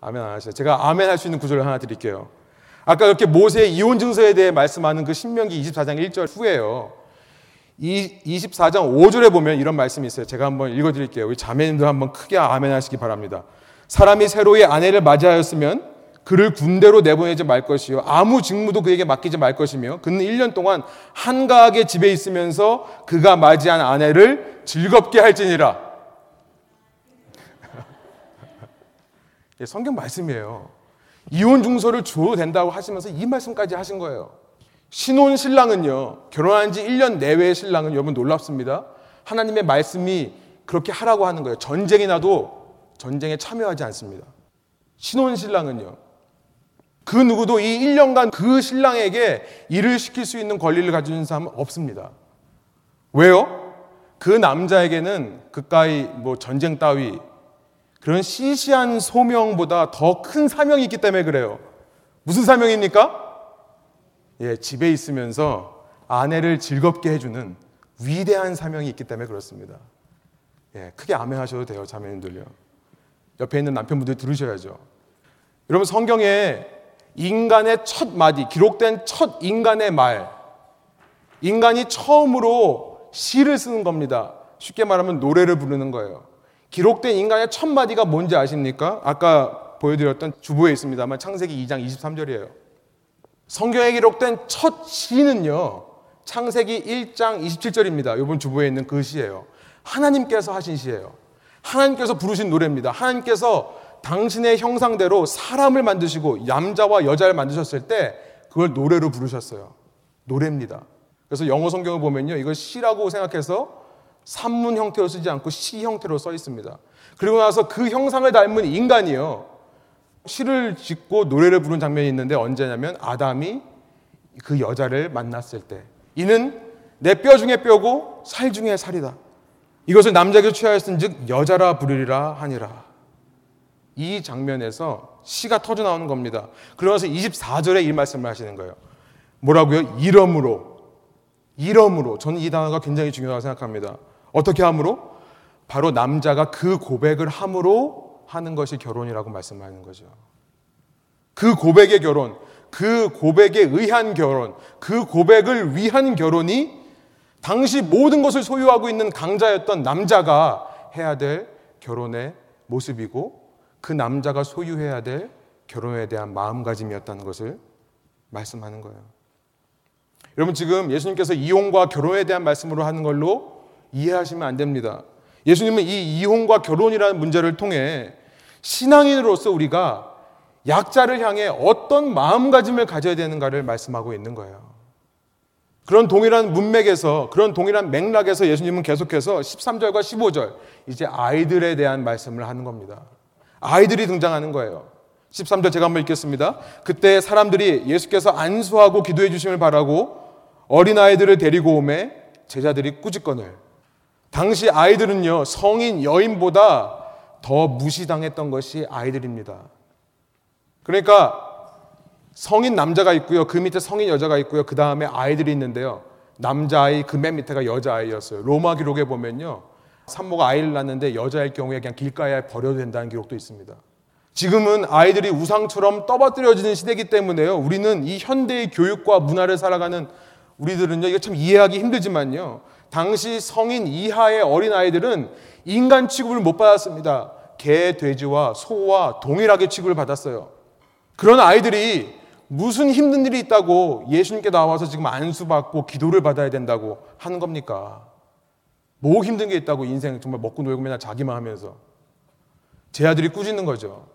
아멘 안 하시네요. 제가 아멘 할 수 있는 구절을 하나 드릴게요. 아까 이렇게 모세의 이혼 증서에 대해 말씀하는 그 신명기 24장 1절 후에요. 이 24장 5절에 보면 이런 말씀이 있어요. 제가 한번 읽어 드릴게요. 우리 자매님들 한번 크게 아멘 하시기 바랍니다. 사람이 새로의 아내를 맞이하였으면 그를 군대로 내보내지 말 것이요. 아무 직무도 그에게 맡기지 말 것이며 그는 1년 동안 한가하게 집에 있으면서 그가 맞이한 아내를 즐겁게 할지니라. (laughs) 성경 말씀이에요. 이혼 중서를 줘도 된다고 하시면서 이 말씀까지 하신 거예요. 신혼 신랑은요, 결혼한 지 1년 내외의 신랑은 여러분 놀랍습니다. 하나님의 말씀이 그렇게 하라고 하는 거예요. 전쟁이 나도 전쟁에 참여하지 않습니다. 신혼 신랑은요. 그 누구도 이 1년간 그 신랑에게 일을 시킬 수 있는 권리를 가지는 사람은 없습니다. 왜요? 그 남자에게는 그까이 뭐 전쟁 따위 그런 시시한 소명보다 더 큰 사명이 있기 때문에 그래요. 무슨 사명입니까? 예, 집에 있으면서 아내를 즐겁게 해주는 위대한 사명이 있기 때문에 그렇습니다. 예, 크게 아멘하셔도 돼요, 자매님들요. 옆에 있는 남편분들 들으셔야죠. 여러분 성경에 인간의 첫 마디, 기록된 첫 인간의 말, 인간이 처음으로 시를 쓰는 겁니다. 쉽게 말하면 노래를 부르는 거예요. 기록된 인간의 첫 마디가 뭔지 아십니까? 아까 보여드렸던 주보에 있습니다만 창세기 2장 23절이에요. 성경에 기록된 첫 시는요. 창세기 1장 27절입니다. 이번 주보에 있는 그 시예요. 하나님께서 하신 시예요. 하나님께서 부르신 노래입니다. 하나님께서 당신의 형상대로 사람을 만드시고 남자와 여자를 만드셨을 때 그걸 노래로 부르셨어요. 노래입니다. 그래서 영어 성경을 보면요. 이걸 시라고 생각해서 산문 형태로 쓰지 않고 시 형태로 써 있습니다. 그리고 나서 그 형상을 닮은 인간이요. 시를 짓고 노래를 부른 장면이 있는데 언제냐면 아담이 그 여자를 만났을 때 이는 내 뼈 중에 뼈고 살 중에 살이다. 이것을 남자에게 취하였은즉 여자라 부르리라 하니라. 이 장면에서 시가 터져 나오는 겁니다. 그러면서 24절에 이 말씀을 하시는 거예요. 뭐라고요? 이러므로. 이러므로. 저는 이 단어가 굉장히 중요하다고 생각합니다. 어떻게 함으로? 바로 남자가 그 고백을 함으로 하는 것이 결혼이라고 말씀하는 거죠. 그 고백의 결혼, 그 고백에 의한 결혼, 그 고백을 위한 결혼이 당시 모든 것을 소유하고 있는 강자였던 남자가 해야 될 결혼의 모습이고 그 남자가 소유해야 될 결혼에 대한 마음가짐이었다는 것을 말씀하는 거예요. 여러분 지금 예수님께서 이혼과 결혼에 대한 말씀으로 하는 걸로 이해하시면 안 됩니다. 예수님은 이 이혼과 결혼이라는 문제를 통해 신앙인으로서 우리가 약자를 향해 어떤 마음가짐을 가져야 되는가를 말씀하고 있는 거예요. 그런 동일한 문맥에서 그런 동일한 맥락에서 예수님은 계속해서 13절과 15절 이제 아이들에 대한 말씀을 하는 겁니다. 아이들이 등장하는 거예요. 13절 제가 한번 읽겠습니다. 그때 사람들이 예수께서 안수하고 기도해 주심을 바라고 어린아이들을 데리고 오매 제자들이 꾸짖거늘. 당시 아이들은요, 성인 여인보다 더 무시당했던 것이 아이들입니다. 그러니까 성인 남자가 있고요. 그 밑에 성인 여자가 있고요. 그 다음에 아이들이 있는데요. 남자아이, 그 맨 밑에가 여자아이였어요. 로마 기록에 보면요. 산모가 아이를 낳는데 여자일 경우에 그냥 길가에 버려도 된다는 기록도 있습니다. 지금은 아이들이 우상처럼 떠받들여지는 시대이기 때문에요. 우리는 이 현대의 교육과 문화를 살아가는 우리들은요, 이거 참 이해하기 힘들지만요. 당시 성인 이하의 어린 아이들은 인간 취급을 못 받았습니다. 개, 돼지와 소와 동일하게 취급을 받았어요. 그런 아이들이 무슨 힘든 일이 있다고 예수님께 나와서 지금 안수받고 기도를 받아야 된다고 하는 겁니까? 뭐 힘든 게 있다고 인생 정말 먹고 놀고 맨날 자기만 하면서 제 아들이 꾸짖는 거죠.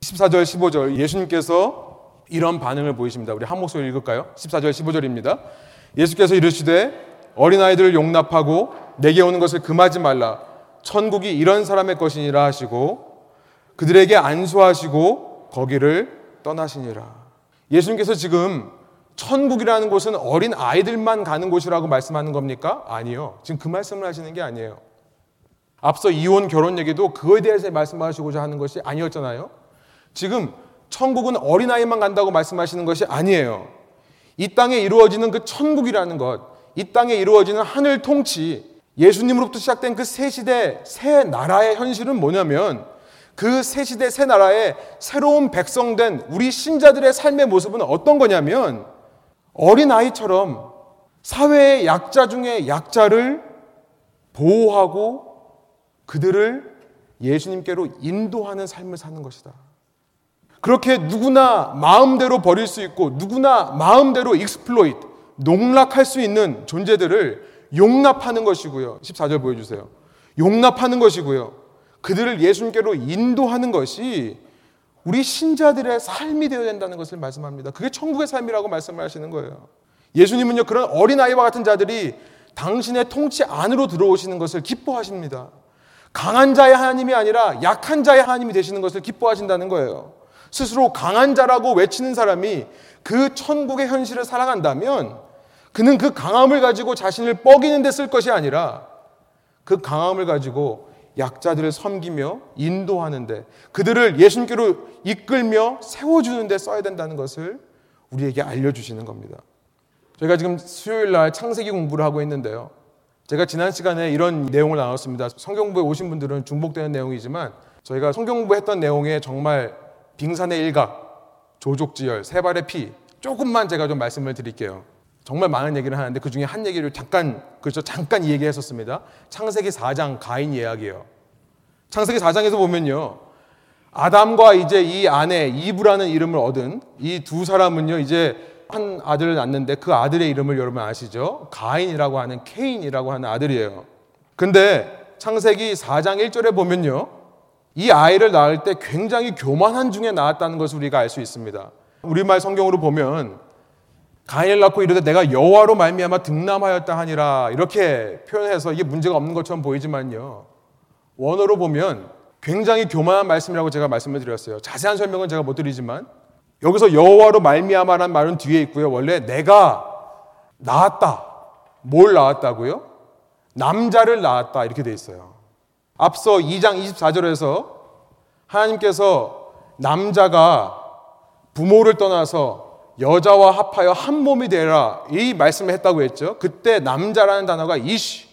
14절, 15절 예수님께서 이런 반응을 보이십니다. 우리 한 목소리 읽을까요? 14절, 15절입니다. 예수께서 이르시되 어린아이들을 용납하고 내게 오는 것을 금하지 말라. 천국이 이런 사람의 것이니라 하시고 그들에게 안수하시고 거기를 떠나시니라. 예수님께서 지금 천국이라는 곳은 어린 아이들만 가는 곳이라고 말씀하는 겁니까? 아니요. 지금 그 말씀을 하시는 게 아니에요. 앞서 이혼 결혼 얘기도 그거에 대해서 말씀하시고자 하는 것이 아니었잖아요. 지금 천국은 어린 아이만 간다고 말씀하시는 것이 아니에요. 이 땅에 이루어지는 그 천국이라는 것, 이 땅에 이루어지는 하늘 통치, 예수님으로부터 시작된 그 새 시대, 새 나라의 현실은 뭐냐면 그 새 시대, 새 나라의 새로운 백성된 우리 신자들의 삶의 모습은 어떤 거냐면 어린아이처럼 사회의 약자 중에 약자를 보호하고 그들을 예수님께로 인도하는 삶을 사는 것이다. 그렇게 누구나 마음대로 버릴 수 있고 누구나 마음대로 exploit, 농락할 수 있는 존재들을 용납하는 것이고요. 14절 보여주세요. 용납하는 것이고요. 그들을 예수님께로 인도하는 것이 우리 신자들의 삶이 되어야 된다는 것을 말씀합니다. 그게 천국의 삶이라고 말씀을 하시는 거예요. 예수님은요, 그런 어린아이와 같은 자들이 당신의 통치 안으로 들어오시는 것을 기뻐하십니다. 강한 자의 하나님이 아니라 약한 자의 하나님이 되시는 것을 기뻐하신다는 거예요. 스스로 강한 자라고 외치는 사람이 그 천국의 현실을 살아간다면 그는 그 강함을 가지고 자신을 뻐기는 데 쓸 것이 아니라 그 강함을 가지고 약자들을 섬기며 인도하는데 그들을 예수님께로 이끌며 세워주는데 써야 된다는 것을 우리에게 알려주시는 겁니다. 저희가 지금 수요일 날 창세기 공부를 하고 있는데요. 제가 지난 시간에 이런 내용을 나눴습니다. 성경부에 오신 분들은 중복되는 내용이지만 저희가 성경부 했던 내용에 정말 빙산의 일각, 조족지열, 세 발의 피 조금만 제가 좀 말씀을 드릴게요. 정말 많은 얘기를 하는데 그 중에 한 얘기를 잠깐 그렇죠 잠깐 얘기했었습니다. 창세기 4장 가인 이야기예요. 창세기 4장에서 보면요. 아담과 이제 이 아내 이브라는 이름을 얻은 이 두 사람은요. 이제 한 아들을 낳는데 그 아들의 이름을 여러분 아시죠? 가인이라고 하는 케인이라고 하는 아들이에요. 근데 창세기 4장 1절에 보면요. 이 아이를 낳을 때 굉장히 교만한 중에 낳았다는 것을 우리가 알 수 있습니다. 우리말 성경으로 보면 가인을 낳고 이르되 내가 여호와로 말미암아 등남하였다 하니라 이렇게 표현해서 이게 문제가 없는 것처럼 보이지만요. 원어로 보면 굉장히 교만한 말씀이라고 제가 말씀을 드렸어요. 자세한 설명은 제가 못 드리지만 여기서 여호와로 말미암아라는 말은 뒤에 있고요. 원래 내가 낳았다. 뭘 낳았다고요? 남자를 낳았다 이렇게 돼 있어요. 앞서 2장 24절에서 하나님께서 남자가 부모를 떠나서 여자와 합하여 한 몸이 되라 이 말씀을 했다고 했죠. 그때 남자라는 단어가 이시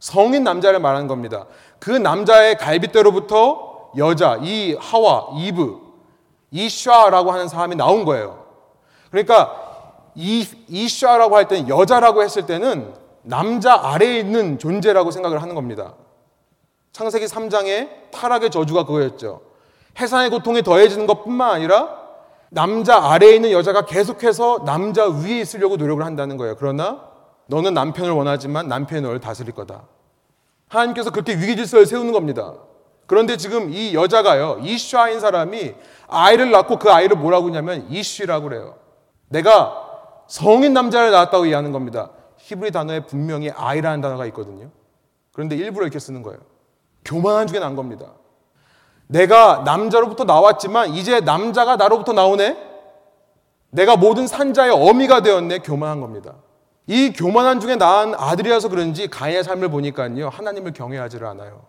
성인 남자를 말하는 겁니다. 그 남자의 갈빗대로부터 여자 이 하와 이브 이샤라고 하는 사람이 나온 거예요. 그러니까 이 이샤라고 할 때는 여자라고 했을 때는 남자 아래에 있는 존재라고 생각을 하는 겁니다. 창세기 3장의 타락의 저주가 그거였죠. 해산의 고통이 더해지는 것뿐만 아니라 남자 아래에 있는 여자가 계속해서 남자 위에 있으려고 노력을 한다는 거예요. 그러나 너는 남편을 원하지만 남편이 너를 다스릴 거다. 하나님께서 그렇게 위기 질서를 세우는 겁니다. 그런데 지금 이 여자가요, 이슈아인 사람이 아이를 낳고 그 아이를 뭐라고 하냐면 이슈라고 그래요. 내가 성인 남자를 낳았다고 이해하는 겁니다. 히브리 단어에 분명히 아이라는 단어가 있거든요. 그런데 일부러 이렇게 쓰는 거예요. 교만한 중에 난 겁니다. 내가 남자로부터 나왔지만 이제 남자가 나로부터 나오네? 내가 모든 산자의 어미가 되었네? 교만한 겁니다. 이 교만한 중에 낳은 아들이라서 그런지 가인의 삶을 보니까요. 하나님을 경외하지를 않아요.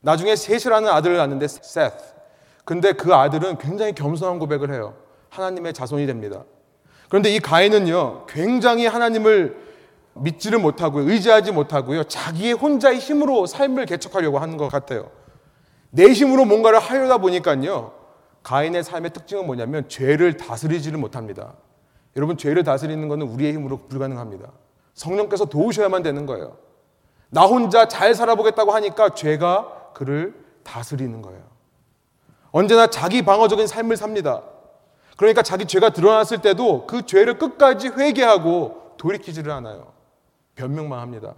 나중에 셋이라는 아들을 낳는데 셋. 근데 그 아들은 굉장히 겸손한 고백을 해요. 하나님의 자손이 됩니다. 그런데 이 가인은요. 굉장히 하나님을 믿지를 못하고요. 의지하지 못하고요. 자기의 혼자의 힘으로 삶을 개척하려고 하는 것 같아요. 내 힘으로 뭔가를 하려다 보니까요. 가인의 삶의 특징은 뭐냐면 죄를 다스리지를 못합니다. 여러분 죄를 다스리는 것은 우리의 힘으로 불가능합니다. 성령께서 도우셔야만 되는 거예요. 나 혼자 잘 살아보겠다고 하니까 죄가 그를 다스리는 거예요. 언제나 자기 방어적인 삶을 삽니다. 그러니까 자기 죄가 드러났을 때도 그 죄를 끝까지 회개하고 돌이키지를 않아요. 변명만 합니다.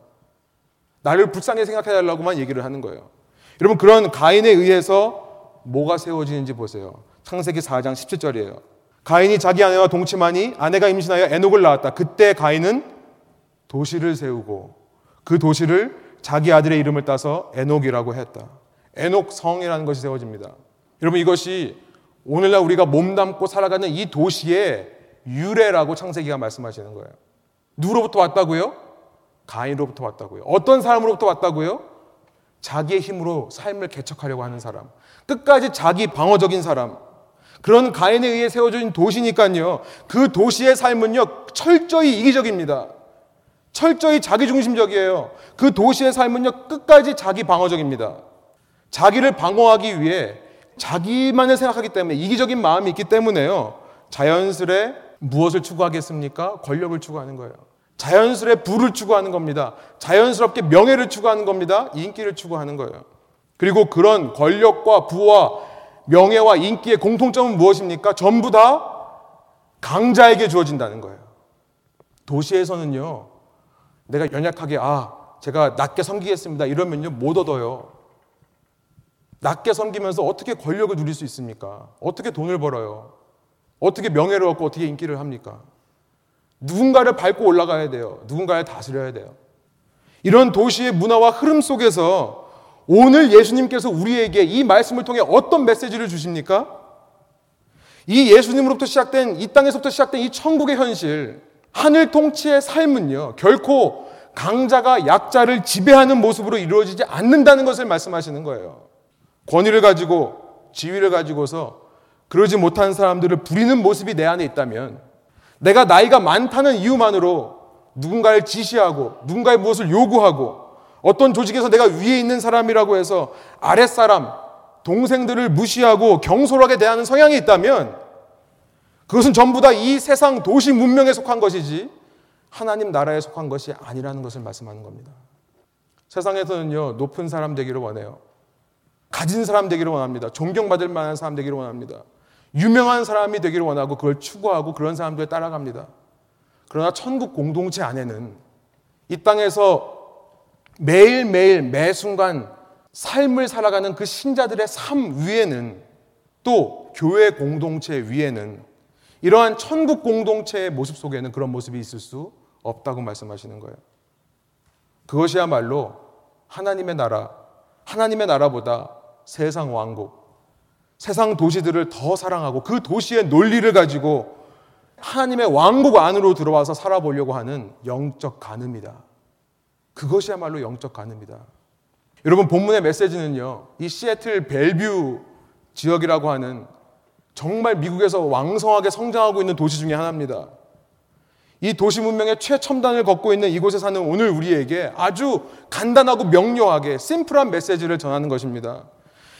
나를 불쌍히 생각해 달라고만 얘기를 하는 거예요. 여러분 그런 가인에 의해서 뭐가 세워지는지 보세요. 창세기 4장 17절이에요. 가인이 자기 아내와 동침하니 아내가 임신하여 에녹을 낳았다. 그때 가인은 도시를 세우고 그 도시를 자기 아들의 이름을 따서 에녹이라고 했다. 에녹 성이라는 것이 세워집니다. 여러분 이것이 오늘날 우리가 몸담고 살아가는 이 도시의 유래라고 창세기가 말씀하시는 거예요. 누구로부터 왔다고요? 가인으로부터 왔다고요. 어떤 사람으로부터 왔다고요? 자기의 힘으로 삶을 개척하려고 하는 사람. 끝까지 자기 방어적인 사람. 그런 가인에 의해 세워진 도시니까요. 그 도시의 삶은요, 철저히 이기적입니다. 철저히 자기중심적이에요. 그 도시의 삶은요, 끝까지 자기 방어적입니다. 자기를 방어하기 위해 자기만을 생각하기 때문에 이기적인 마음이 있기 때문에요. 자연스레 무엇을 추구하겠습니까? 권력을 추구하는 거예요. 자연스레 부를 추구하는 겁니다. 자연스럽게 명예를 추구하는 겁니다. 인기를 추구하는 거예요. 그리고 그런 권력과 부와 명예와 인기의 공통점은 무엇입니까? 전부 다 강자에게 주어진다는 거예요. 도시에서는요, 내가 연약하게, 아, 제가 낮게 섬기겠습니다. 이러면요, 못 얻어요. 낮게 섬기면서 어떻게 권력을 누릴 수 있습니까? 어떻게 돈을 벌어요? 어떻게 명예를 얻고 어떻게 인기를 합니까? 누군가를 밟고 올라가야 돼요. 누군가를 다스려야 돼요. 이런 도시의 문화와 흐름 속에서 오늘 예수님께서 우리에게 이 말씀을 통해 어떤 메시지를 주십니까? 이 예수님으로부터 시작된 이 땅에서부터 시작된 이 천국의 현실, 하늘 통치의 삶은요, 결코 강자가 약자를 지배하는 모습으로 이루어지지 않는다는 것을 말씀하시는 거예요. 권위를 가지고 지위를 가지고서 그러지 못한 사람들을 부리는 모습이 내 안에 있다면 내가 나이가 많다는 이유만으로 누군가를 지시하고 누군가의 무엇을 요구하고 어떤 조직에서 내가 위에 있는 사람이라고 해서 아랫사람, 동생들을 무시하고 경솔하게 대하는 성향이 있다면 그것은 전부 다 이 세상 도시 문명에 속한 것이지 하나님 나라에 속한 것이 아니라는 것을 말씀하는 겁니다. 세상에서는요, 높은 사람 되기를 원해요. 가진 사람 되기를 원합니다. 존경받을 만한 사람 되기를 원합니다. 유명한 사람이 되기를 원하고 그걸 추구하고 그런 사람들에 따라갑니다. 그러나 천국 공동체 안에는 이 땅에서 매일매일 매 순간 삶을 살아가는 그 신자들의 삶 위에는 또 교회 공동체 위에는 이러한 천국 공동체의 모습 속에는 그런 모습이 있을 수 없다고 말씀하시는 거예요. 그것이야말로 하나님의 나라, 하나님의 나라보다 세상 왕국, 세상 도시들을 더 사랑하고 그 도시의 논리를 가지고 하나님의 왕국 안으로 들어와서 살아보려고 하는 영적 간음이다. 그것이야말로 영적 간음이다. 여러분 본문의 메시지는요. 이 시애틀 벨뷰 지역이라고 하는 정말 미국에서 왕성하게 성장하고 있는 도시 중에 하나입니다. 이 도시 문명의 최첨단을 걷고 있는 이곳에 사는 오늘 우리에게 아주 간단하고 명료하게 심플한 메시지를 전하는 것입니다.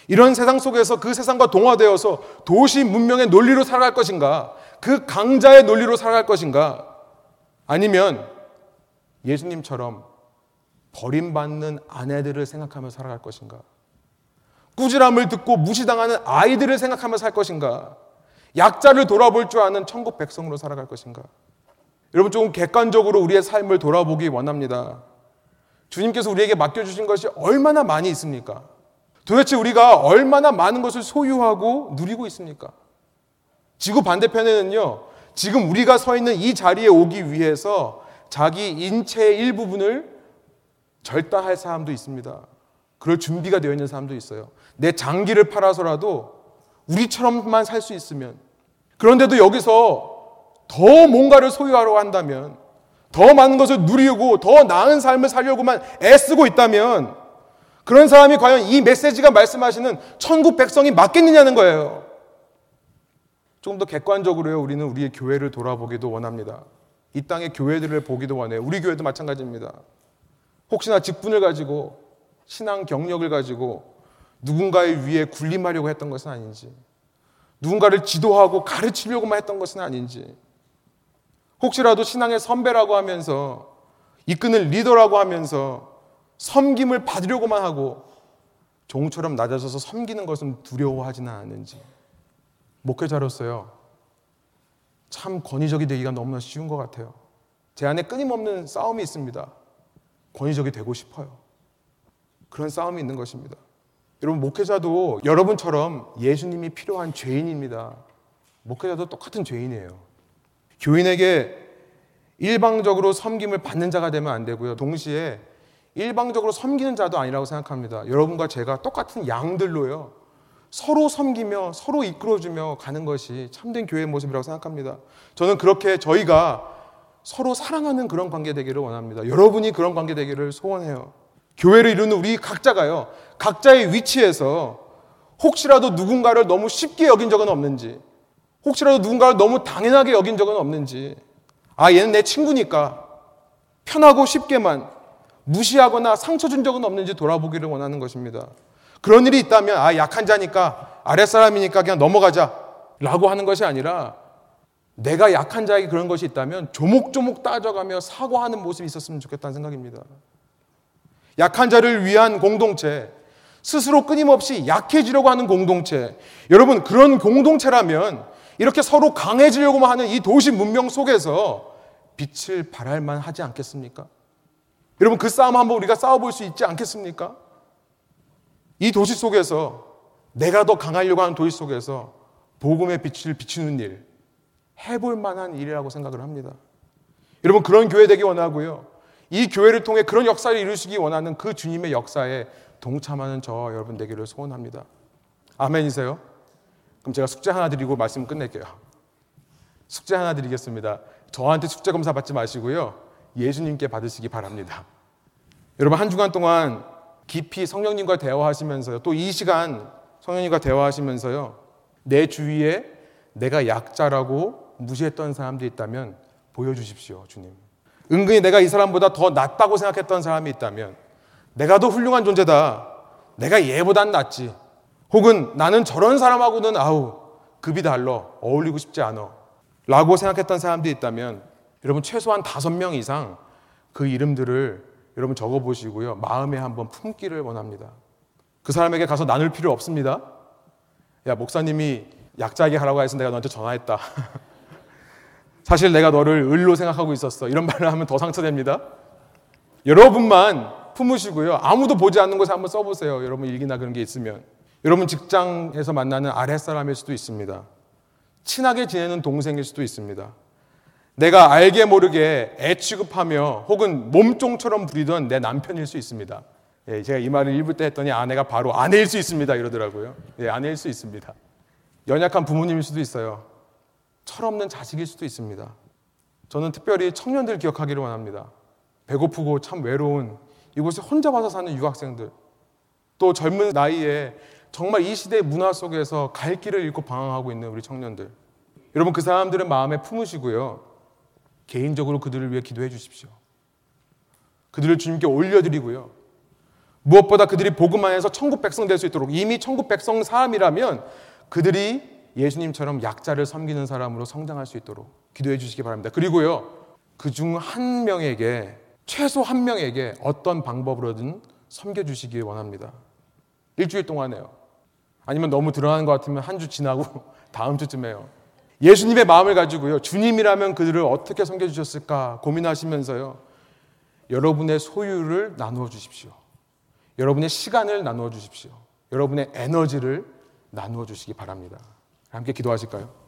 이런 세상 속에서 그 세상과 동화되어서 도시 문명의 논리로 살아갈 것인가? 그 강자의 논리로 살아갈 것인가? 아니면 예수님처럼 버림받는 아내들을 생각하며 살아갈 것인가? 꾸지람을 듣고 무시당하는 아이들을 생각하며 살 것인가? 약자를 돌아볼 줄 아는 천국 백성으로 살아갈 것인가? 여러분 조금 객관적으로 우리의 삶을 돌아보기 원합니다. 주님께서 우리에게 맡겨주신 것이 얼마나 많이 있습니까? 도대체 우리가 얼마나 많은 것을 소유하고 누리고 있습니까? 지구 반대편에는요, 지금 우리가 서 있는 이 자리에 오기 위해서 자기 인체의 일부분을 절단할 사람도 있습니다. 그럴 준비가 되어 있는 사람도 있어요. 내 장기를 팔아서라도 우리처럼만 살 수 있으면. 그런데도 여기서 더 뭔가를 소유하려고 한다면, 더 많은 것을 누리고 더 나은 삶을 살려고만 애쓰고 있다면, 그런 사람이 과연 이 메시지가 말씀하시는 천국 백성이 맞겠느냐는 거예요. 조금 더 객관적으로요, 우리는 우리의 교회를 돌아보기도 원합니다. 이 땅의 교회들을 보기도 원해요. 우리 교회도 마찬가지입니다. 혹시나 직분을 가지고 신앙 경력을 가지고 누군가의 위에 군림하려고 했던 것은 아닌지, 누군가를 지도하고 가르치려고만 했던 것은 아닌지, 혹시라도 신앙의 선배라고 하면서 이끄는 리더라고 하면서 섬김을 받으려고만 하고 종처럼 낮아져서 섬기는 것은 두려워하지는 않은지. 목회자로서요. 참 권위적이 되기가 너무나 쉬운 것 같아요. 제 안에 끊임없는 싸움이 있습니다. 권위적이 되고 싶어요. 그런 싸움이 있는 것입니다. 여러분 목회자도 여러분처럼 예수님이 필요한 죄인입니다. 목회자도 똑같은 죄인이에요. 교인에게 일방적으로 섬김을 받는 자가 되면 안 되고요. 동시에 일방적으로 섬기는 자도 아니라고 생각합니다. 여러분과 제가 똑같은 양들로요. 서로 섬기며 서로 이끌어주며 가는 것이 참된 교회의 모습이라고 생각합니다. 저는 그렇게 저희가 서로 사랑하는 그런 관계 되기를 원합니다. 여러분이 그런 관계 되기를 소원해요. 교회를 이루는 우리 각자가요. 각자의 위치에서 혹시라도 누군가를 너무 쉽게 여긴 적은 없는지, 혹시라도 누군가를 너무 당연하게 여긴 적은 없는지, 아, 얘는 내 친구니까 편하고 쉽게만 무시하거나 상처 준 적은 없는지 돌아보기를 원하는 것입니다. 그런 일이 있다면 아 약한 자니까 아랫사람이니까 그냥 넘어가자 라고 하는 것이 아니라 내가 약한 자에게 그런 것이 있다면 조목조목 따져가며 사과하는 모습이 있었으면 좋겠다는 생각입니다. 약한 자를 위한 공동체, 스스로 끊임없이 약해지려고 하는 공동체. 여러분, 그런 공동체라면 이렇게 서로 강해지려고만 하는 이 도시 문명 속에서 빛을 발할 만 하지 않겠습니까? 여러분 그 싸움 한번 우리가 싸워볼 수 있지 않겠습니까? 이 도시 속에서 내가 더 강하려고 하는 도시 속에서 복음의 빛을 비추는 일, 해볼 만한 일이라고 생각을 합니다. 여러분, 그런 교회 되기 원하고요. 이 교회를 통해 그런 역사를 이루시기 원하는 그 주님의 역사에 동참하는 저 여러분 되기를 소원합니다. 아멘이세요? 그럼 제가 숙제 하나 드리고 말씀 끝낼게요. 숙제 하나 드리겠습니다. 저한테 숙제 검사 받지 마시고요. 예수님께 받으시기 바랍니다. 여러분 한 주간 동안 깊이 성령님과 대화하시면서요. 또 이 시간 성령님과 대화하시면서요. 내 주위에 내가 약자라고 무시했던 사람들이 있다면 보여주십시오, 주님. 은근히 내가 이 사람보다 더 낫다고 생각했던 사람이 있다면 내가 더 훌륭한 존재다. 내가 얘보단 낫지. 혹은 나는 저런 사람하고는 아우 급이 달러 어울리고 싶지 않아. 라고 생각했던 사람들이 있다면 여러분 최소한 다섯 명 이상 그 이름들을 여러분 적어 보시고요. 마음에 한번 품기를 원합니다. 그 사람에게 가서 나눌 필요 없습니다. 야, 목사님이 약자에게 하라고 해서 내가 너한테 전화했다. (laughs) 사실 내가 너를 을로 생각하고 있었어. 이런 말을 하면 더 상처됩니다. 여러분만 품으시고요. 아무도 보지 않는 곳에 한번 써보세요. 여러분 일기나 그런 게 있으면. 여러분 직장에서 만나는 아랫사람일 수도 있습니다. 친하게 지내는 동생일 수도 있습니다. 내가 알게 모르게 애 취급하며 혹은 몸종처럼 부리던 내 남편일 수 있습니다. 예, 제가 이 말을 읽을 때 했더니 아내가 바로 아내일 수 있습니다. 이러더라고요. 예, 아내일 수 있습니다. 연약한 부모님일 수도 있어요. 철없는 자식일 수도 있습니다. 저는 특별히 청년들 기억하기를 원합니다. 배고프고 참 외로운 이곳에 혼자 와서 사는 유학생들, 또 젊은 나이에 정말 이 시대의 문화 속에서 갈 길을 잃고 방황하고 있는 우리 청년들. 여러분 그 사람들은 마음에 품으시고요. 개인적으로 그들을 위해 기도해 주십시오. 그들을 주님께 올려드리고요. 무엇보다 그들이 복음 안에서 천국 백성 될 수 있도록 이미 천국 백성 사람이라면 그들이 예수님처럼 약자를 섬기는 사람으로 성장할 수 있도록 기도해 주시기 바랍니다. 그리고요. 그 중 한 명에게 최소 한 명에게 어떤 방법으로든 섬겨 주시기 원합니다. 일주일 동안에요. 아니면 너무 드러나는 것 같으면 한 주 지나고 (laughs) 다음 주쯤에요. 예수님의 마음을 가지고요. 주님이라면 그들을 어떻게 섬겨주셨을까 고민하시면서요. 여러분의 소유를 나누어 주십시오. 여러분의 시간을 나누어 주십시오. 여러분의 에너지를 나누어 주시기 바랍니다. 함께 기도하실까요?